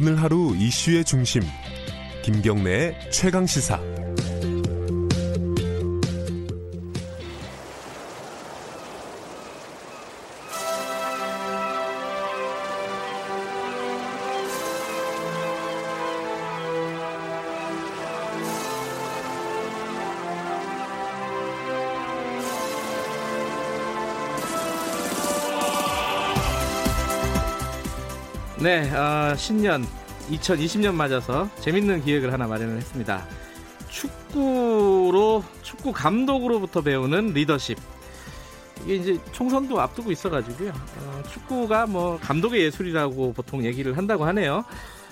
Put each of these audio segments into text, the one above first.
오늘 하루 이슈의 중심 김경래의 최강 시사 네, 어, 신년 2020년 맞아서 재밌는 기획을 하나 마련을 했습니다. 축구로 축구 감독으로부터 배우는 리더십. 이게 이제 총선도 앞두고 있어가지고요. 어, 축구가 뭐 감독의 예술이라고 보통 얘기를 한다고 하네요.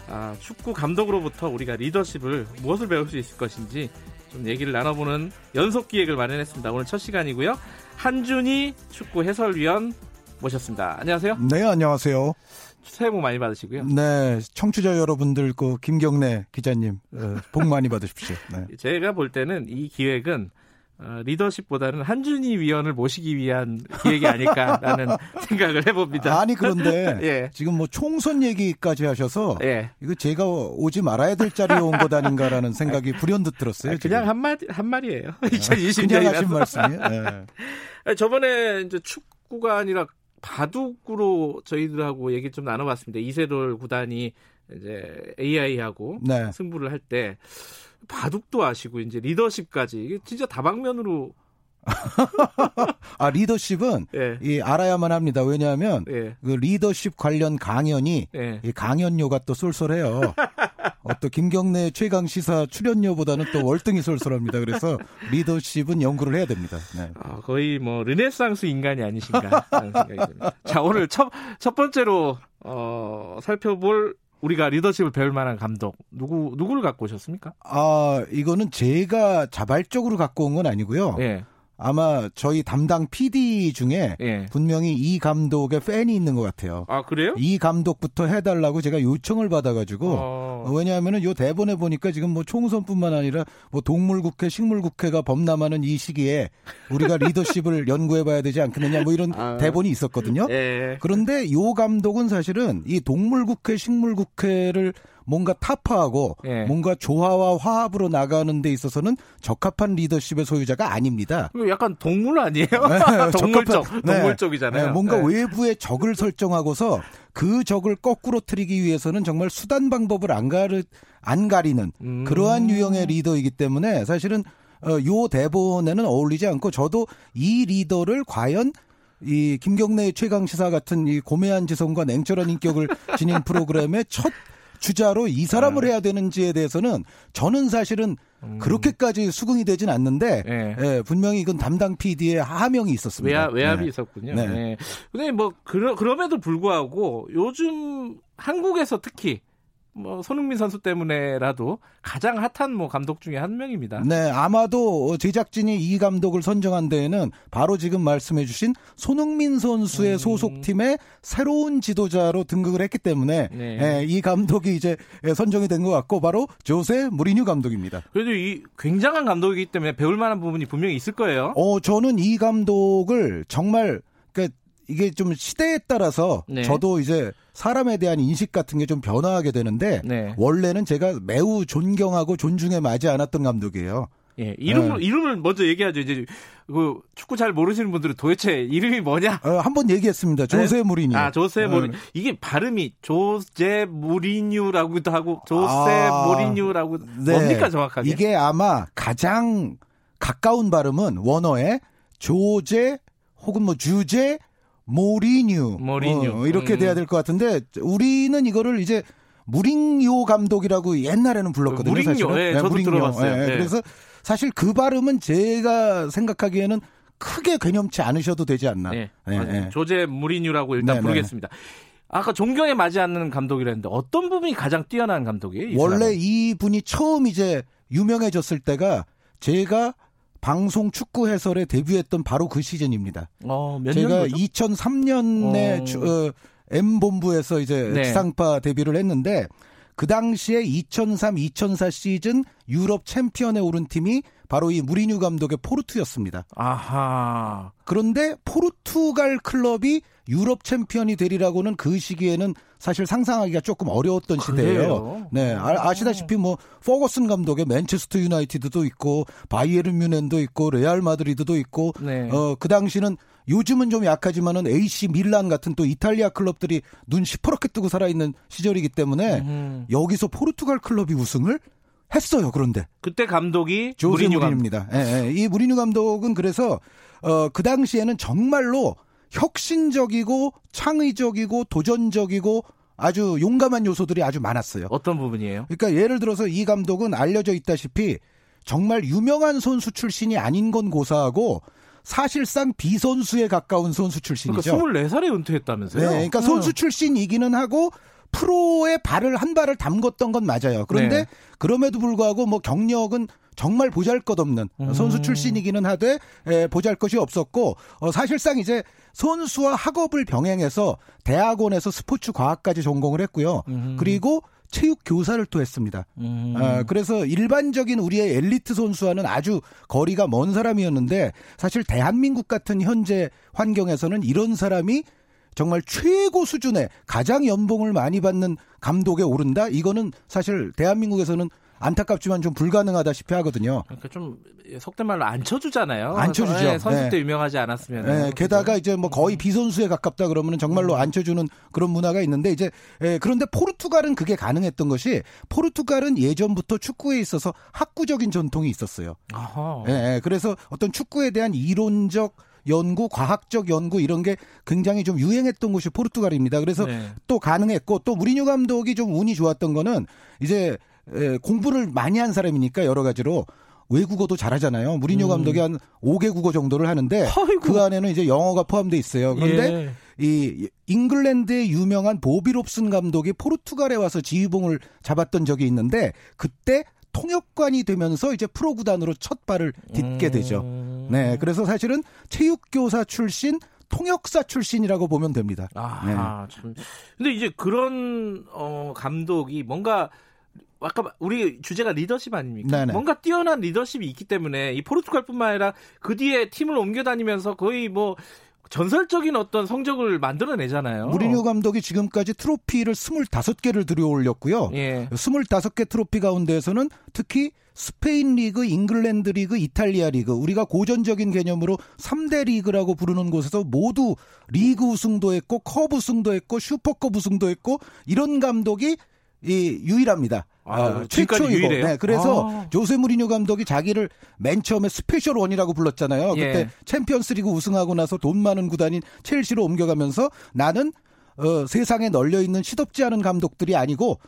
아, 축구 감독으로부터 우리가 리더십을 무엇을 배울 수 있을 것인지 좀 얘기를 나눠보는 연속 기획을 마련했습니다. 오늘 첫 시간이고요. 한준희 축구 해설위원 모셨습니다. 안녕하세요. 네, 안녕하세요. 새해 복 많이 받으시고요. 네, 청취자 여러분들 그 김경래 기자님 어, 복 많이 받으십시오. 네. 제가 볼 때는 이 기획은 어, 리더십보다는 한준희 위원을 모시기 위한 기획이 아닐까라는 생각을 해봅니다. 아니 그런데 예. 지금 뭐 총선 얘기까지 하셔서 예. 이거 제가 오지 말아야 될 자리에 온 것 아닌가라는 생각이 불현듯 들었어요. 아, 그냥 한 마디 한 말이에요. 2020년이라서. 그냥 하신 말씀이에요. 네. 저번에 이제 축구가 아니라 바둑으로 저희들하고 얘기 좀 나눠봤습니다. 이세돌 구단이 이제 AI하고 네. 승부를 할 때 바둑도 아시고 이제 리더십까지 이게 진짜 다방면으로 아 리더십은 예. 이 알아야만 합니다. 왜냐하면 예. 그 리더십 관련 강연이 예. 이 강연료가 또 쏠쏠해요. 어, 또 김경래 최강 시사 출연료보다는 또 월등히 쏠쏠합니다. 그래서 리더십은 연구를 해야 됩니다. 네. 아, 거의 뭐 르네상스 인간이 아니신가 하는 생각이 듭니다. 자 오늘 첫, 첫 번째로 어, 살펴볼 우리가 리더십을 배울 만한 감독 누구 누구를 갖고 오셨습니까? 아 이거는 제가 자발적으로 갖고 온 건 아니고요. 예. 아마 저희 담당 PD 중에 예. 분명히 이 감독의 팬이 있는 것 같아요. 아 그래요? 이 감독부터 해달라고 제가 요청을 받아가지고 어... 왜냐하면은 요 대본에 보니까 지금 뭐 총선뿐만 아니라 뭐 동물국회, 식물국회가 범람하는 이 시기에 우리가 리더십을 연구해봐야 되지 않겠느냐 뭐 이런 아... 대본이 있었거든요. 예. 그런데 요 감독은 사실은 이 동물국회, 식물국회를 뭔가 타파하고 예. 뭔가 조화와 화합으로 나가는 데 있어서는 적합한 리더십의 소유자가 아닙니다. 약간 동물 아니에요? 네, 동물적, 네. 동물적이잖아요. 네, 뭔가 네. 외부의 적을 설정하고서 그 적을 거꾸로 트리기 위해서는 정말 수단 방법을 안 가르 안 가리는 음. 그러한 유형의 리더이기 때문에 사실은 어, 요 대본에는 어울리지 않고 저도 이 리더를 과연 이 김경래 최강 시사 같은 이 고매한 지성과 냉철한 인격을 지닌 프로그램의 첫 주자로 이 사람을 네. 해야 되는지에 대해서는 저는 사실은 음. 그렇게까지 수긍이 되진 않는데 네. 예, 분명히 이건 담당 PD의 하명이 있었습니다. 외압, 외압이 네. 있었군요. 네. 네. 근데 뭐 그러, 그럼에도 불구하고 요즘 한국에서 특히 뭐 손흥민 선수 때문에라도 가장 핫한 뭐 감독 중에 한 명입니다. 네, 아마도 제작진이 이 감독을 선정한 데에는 바로 지금 말씀해주신 손흥민 선수의 음. 소속팀의 새로운 지도자로 등극을 했기 때문에 네. 예, 이 감독이 이제 선정이 된 것 같고 바로 조세 무리뉴 감독입니다. 그래도 이 굉장한 감독이기 때문에 배울 만한 부분이 분명히 있을 거예요. 어, 저는 이 감독을 정말 그 이게 좀 시대에 따라서 네. 저도 이제 사람에 대한 인식 같은 게 좀 변화하게 되는데 네. 원래는 제가 매우 존경하고 존중해 마지 않았던 감독이에요. 예, 이름을 네. 이름을 먼저 얘기하죠. 이제 그 축구 잘 모르시는 분들은 도대체 이름이 뭐냐? 어, 한번 얘기했습니다. 조세 네. 무리뉴. 아, 조세 무리. 네. 이게 발음이 조제 무리뉴라고도 하고 조세 아, 무리뉴라고 네. 뭡니까 정확하게? 이게 아마 가장 가까운 발음은 원어의 조제 혹은 뭐 주제 모리뉴. 모리뉴. 어, 이렇게 음. 돼야 될 것 같은데 우리는 이거를 이제 무링요 감독이라고 옛날에는 불렀거든요. 무링요. 사실은. 네, 저도 무링요. 들어봤어요. 네, 네. 그래서 사실 그 발음은 제가 생각하기에는 크게 개념치 않으셔도 되지 않나. 네. 네. 조제 무리뉴라고 일단 네, 네. 부르겠습니다. 아까 존경에 맞지 않는 감독이라는데 어떤 부분이 가장 뛰어난 감독이에요? 원래 이 분이 처음 이제 유명해졌을 때가 제가 방송 축구 해설에 데뷔했던 바로 그 시즌입니다. 어, 제가 2003년에 어. 주, 어, M 본부에서 이제 네. 지상파 데뷔를 했는데 그 당시에 2003-2004 시즌 유럽 챔피언에 오른 팀이 바로 이 무리뉴 감독의 포르투였습니다. 아하. 그런데 포르투갈 클럽이 유럽 챔피언이 되리라고는 그 시기에는 사실 상상하기가 조금 어려웠던 시대예요. 그래요? 네, 아시다시피 뭐 포거슨 감독의 맨체스터 유나이티드도 있고 바이에른 뮌헨도 있고 레알 마드리드도 있고 네. 어, 그 당시는 요즘은 좀 약하지만은 AC 밀란 같은 또 이탈리아 클럽들이 눈 시퍼렇게 뜨고 살아있는 시절이기 때문에 음. 여기서 포르투갈 클럽이 우승을 했어요. 그런데 그때 감독이 조세 무리뉴. 무리뉴입니다. 예, 예. 이 무리뉴 감독은 그래서 어, 그 당시에는 정말로 혁신적이고 창의적이고 도전적이고 아주 용감한 요소들이 아주 많았어요. 어떤 부분이에요? 그러니까 예를 들어서 이 감독은 알려져 있다시피 정말 유명한 선수 출신이 아닌 건 고사하고 사실상 비선수에 가까운 선수 출신이죠. 그러니까 24살에 은퇴했다면서요? 네, 그러니까 음. 선수 출신이기는 하고 프로의 발을 한 발을 담궜던 건 맞아요. 그런데 네. 그럼에도 불구하고 뭐 경력은 정말 보잘것없는 음. 선수 출신이기는 하되 에, 보잘것이 없었고 어, 사실상 이제 선수와 학업을 병행해서 대학원에서 스포츠 과학까지 전공을 했고요. 음. 그리고 체육 교사를 또 했습니다. 음. 아, 그래서 일반적인 우리의 엘리트 선수와는 아주 거리가 먼 사람이었는데 사실 대한민국 같은 현재 환경에서는 이런 사람이 정말 최고 수준의 가장 연봉을 많이 받는 감독에 오른다? 이거는 사실 대한민국에서는 안타깝지만 좀 불가능하다시피 하거든요. 그러니까 좀 속된 말로 안 쳐주잖아요. 안 쳐주죠. 네, 선수 네. 때 유명하지 않았으면. 예, 게다가 이제 뭐 거의 비선수에 가깝다 그러면은 정말로 음. 앉혀주는 그런 문화가 있는데 이제 예, 그런데 포르투갈은 그게 가능했던 것이 포르투갈은 예전부터 축구에 있어서 학구적인 전통이 있었어요. 아하. 예, 예, 그래서 어떤 축구에 대한 이론적 연구, 과학적 연구 이런 게 굉장히 좀 유행했던 곳이 포르투갈입니다. 그래서 네. 또 가능했고 또 무리뉴 감독이 좀 운이 좋았던 거는 이제 에, 공부를 많이 한 사람이니까 여러 가지로 외국어도 잘하잖아요. 무리뉴 음. 감독이 한 5개 국어 정도를 하는데 아이고. 그 안에는 이제 영어가 포함돼 있어요. 그런데 예. 이 잉글랜드의 유명한 보비 롭슨 감독이 포르투갈에 와서 지휘봉을 잡았던 적이 있는데 그때 통역관이 되면서 이제 프로 구단으로 첫 발을 딛게 되죠. 음. 네, 그래서 사실은 체육교사 출신, 통역사 출신이라고 보면 됩니다. 아, 참. 근데 이제 그런 어 감독이 뭔가 아까 우리 주제가 리더십 아닙니까? 네네. 뭔가 뛰어난 리더십이 있기 때문에 이 포르투갈뿐만 아니라 그 뒤에 팀을 옮겨 다니면서 거의 뭐 전설적인 어떤 성적을 만들어내잖아요. 무리뉴 감독이 지금까지 트로피를 25개를 들여올렸고요. 예. 25개 트로피 가운데에서는 특히 스페인 리그, 잉글랜드 리그, 이탈리아 리그, 우리가 고전적인 개념으로 3대 리그라고 부르는 곳에서 모두 리그 우승도 했고, 컵 우승도 했고, 슈퍼컵 우승도 했고, 이런 감독이 이 유일합니다. 아, 어, 최초이고. 유일해요? 네, 그래서 아. 조세 무리뉴 감독이 자기를 맨 처음에 Special One이라고 불렀잖아요. 그때 예. 챔피언스리그 우승하고 나서 돈 많은 구단인 첼시로 옮겨가면서 나는 어, 세상에 널려 있는 시덥지 않은 감독들이 아니고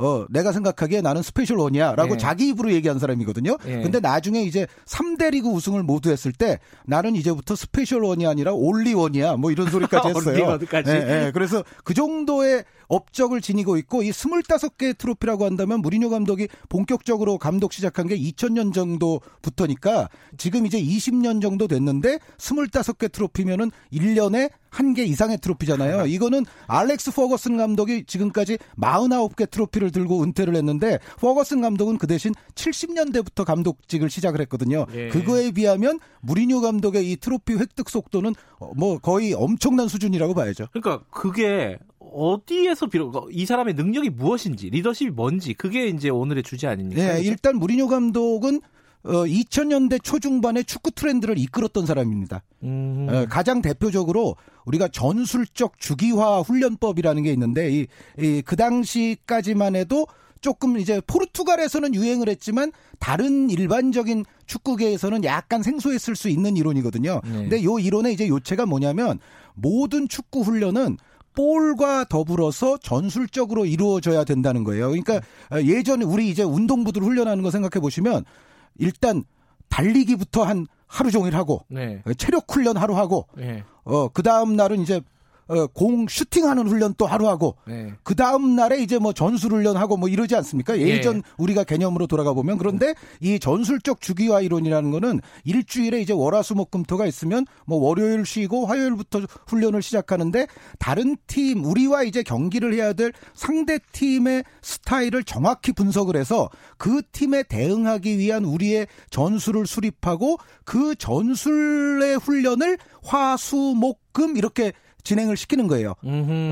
어, 내가 생각하기에 나는 Special One이야. 라고 예. 자기 입으로 얘기한 사람이거든요. 예. 근데 나중에 이제 3대 리그 우승을 모두 했을 때 나는 이제부터 Special One이 아니라 Only One이야. 뭐 이런 소리까지 했어요. Only One까지. 예, 예. 그래서 그 정도의 업적을 지니고 있고 이 25개의 트로피라고 한다면 무리뉴 감독이 본격적으로 감독 시작한 게 2000년 정도부터니까 지금 이제 20년 정도 됐는데 25개 트로피면은 1년에 한 개 이상의 트로피잖아요. 이거는 알렉스 퍼거슨 감독이 지금까지 49개 트로피를 들고 은퇴를 했는데 퍼거슨 감독은 그 대신 70년대부터 감독직을 시작을 했거든요. 예. 그거에 비하면 무리뉴 감독의 이 트로피 획득 속도는 어, 뭐 거의 엄청난 수준이라고 봐야죠. 그러니까 그게 어디에서 비록 이 사람의 능력이 무엇인지 리더십이 뭔지 그게 이제 오늘의 주제 아닙니까? 네, 일단 무리뉴 감독은 어, 2000년대 초중반에 축구 트렌드를 이끌었던 사람입니다. 음. 어, 가장 대표적으로 우리가 전술적 주기화 훈련법이라는 게 있는데 이, 이, 그 당시까지만 해도 조금 이제 포르투갈에서는 유행을 했지만 다른 일반적인 축구계에서는 약간 생소했을 수 있는 이론이거든요. 네. 근데 요 이론의 이제 요체가 뭐냐면 모든 축구 훈련은 볼과 더불어서 전술적으로 이루어져야 된다는 거예요. 그러니까 어, 예전에 우리 이제 운동부들 훈련하는 거 생각해 보시면 일단 달리기부터 한 하루 종일 하고 네. 체력 훈련 하루 하고 네. 어, 그 다음 날은 이제, 어, 공 슈팅하는 훈련 또 하루 하고 네. 그 다음 날에 이제 뭐 전술 훈련하고 뭐 이러지 않습니까? 예전 예. 우리가 개념으로 돌아가 보면 그런데 이 전술적 주기화 이론이라는 거는 일주일에 이제 월화수목금토가 있으면 뭐 월요일 쉬고 화요일부터 훈련을 시작하는데 다른 팀 우리와 이제 경기를 해야 될 상대 팀의 스타일을 정확히 분석을 해서 그 팀에 대응하기 위한 우리의 전술을 수립하고 그 전술의 훈련을 화수목금 이렇게 진행을 시키는 거예요.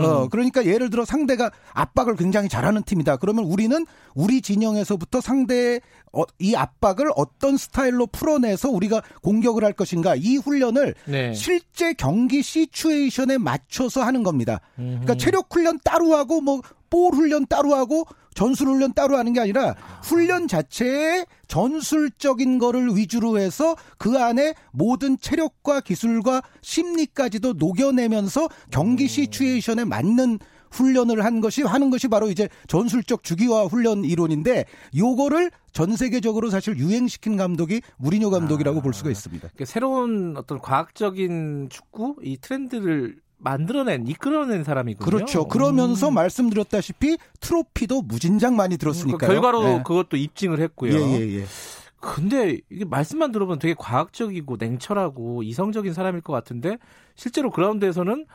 어, 그러니까 예를 들어 상대가 압박을 굉장히 잘하는 팀이다. 그러면 우리는 우리 진영에서부터 상대의 어, 이 압박을 어떤 스타일로 풀어내서 우리가 공격을 할 것인가 이 훈련을 네. 실제 경기 시츄에이션에 맞춰서 하는 겁니다. 음흠. 그러니까 체력 훈련 따로 하고 뭐 볼 훈련 따로 하고 전술 훈련 따로 하는 게 아니라 훈련 자체에 전술적인 거를 위주로 해서 그 안에 모든 체력과 기술과 심리까지도 녹여내면서 경기 시츄에이션에 맞는 훈련을 한 것이 하는 것이 바로 이제 전술적 주기화 훈련 이론인데 요거를 전 세계적으로 사실 유행시킨 감독이 무리뉴 감독이라고 아, 볼 수가 있습니다. 그러니까 새로운 어떤 과학적인 축구 이 트렌드를 만들어낸 이끌어낸 사람이군요. 그렇죠. 그러면서 음. 말씀드렸다시피 트로피도 무진장 많이 들었으니까 그 결과로 네. 그것도 입증을 했고요. 예, 예, 예. 근데 이게 말씀만 들어보면 되게 과학적이고 냉철하고 이성적인 사람일 것 같은데 실제로 그라운드에서는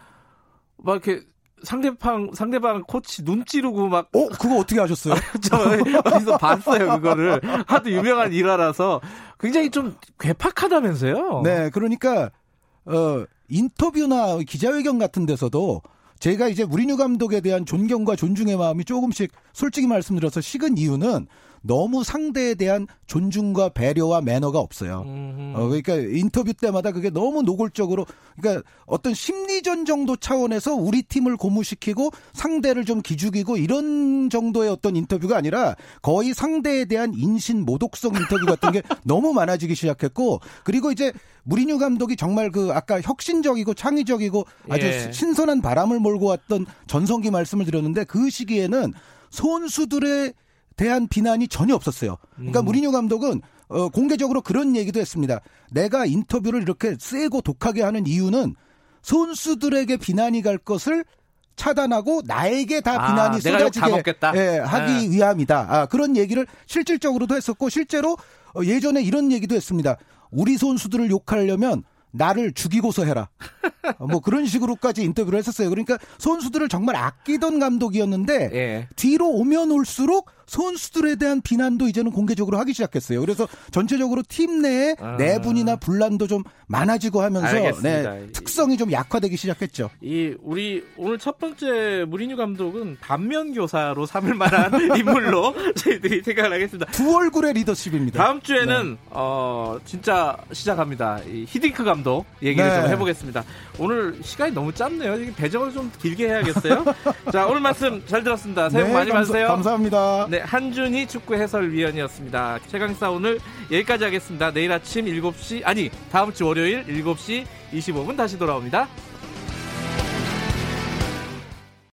막 이렇게 상대방 상대방 코치 눈 찌르고 막 어 그거 어떻게 하셨어요? 저 어디서 봤어요 그거를 하도 유명한 일화라서 굉장히 좀 괴팍하다면서요? 네, 그러니까 어 인터뷰나 기자회견 같은 데서도 제가 이제 무리뉴 감독에 대한 존경과 존중의 마음이 조금씩 솔직히 말씀드려서 식은 이유는 너무 상대에 대한 존중과 배려와 매너가 없어요. 어, 그러니까 인터뷰 때마다 그게 너무 노골적으로 그러니까 어떤 심리전 정도 차원에서 우리 팀을 고무시키고 상대를 좀 기죽이고 이런 정도의 어떤 인터뷰가 아니라 거의 상대에 대한 인신 모독성 인터뷰 같은 게 너무 많아지기 시작했고 그리고 이제 무리뉴 감독이 정말 그 아까 혁신적이고 창의적이고 아주 예. 신선한 바람을 몰고 왔던 전성기 말씀을 드렸는데 그 시기에는 선수들의 대한 비난이 전혀 없었어요. 그러니까 음. 무리뉴 감독은 어, 공개적으로 그런 얘기도 했습니다. 내가 인터뷰를 이렇게 세고 독하게 하는 이유는 선수들에게 비난이 갈 것을 차단하고 나에게 다 아, 비난이 쏟아지게 예, 하기 네. 위함이다. 아, 그런 얘기를 실질적으로도 했었고 실제로 어, 예전에 이런 얘기도 했습니다. 우리 선수들을 욕하려면 나를 죽이고서 해라. 뭐 그런 식으로까지 인터뷰를 했었어요. 그러니까 선수들을 정말 아끼던 감독이었는데 예. 뒤로 오면 올수록 선수들에 대한 비난도 이제는 공개적으로 하기 시작했어요. 그래서 전체적으로 팀 내에 아. 내분이나 분란도 좀 많아지고 하면서 네, 특성이 좀 약화되기 시작했죠. 이 우리 오늘 첫 번째 무리뉴 감독은 반면 교사로 삼을 만한 인물로 저희들이 생각을 하겠습니다. 두 얼굴의 리더십입니다. 다음 주에는 네. 어 진짜 시작합니다. 이 히딩크 감독 얘기를 네. 좀 해보겠습니다. 오늘 시간이 너무 짧네요. 배정을 좀 길게 해야겠어요. 자 오늘 말씀 잘 들었습니다. 새해 복 네, 많이 받으세요. 감사합니다. 네, 한준희 축구 해설위원이었습니다. 최강사 오늘 여기까지 하겠습니다. 내일 아침 7시 아니 다음 주 월요일 7시 25분 다시 돌아옵니다.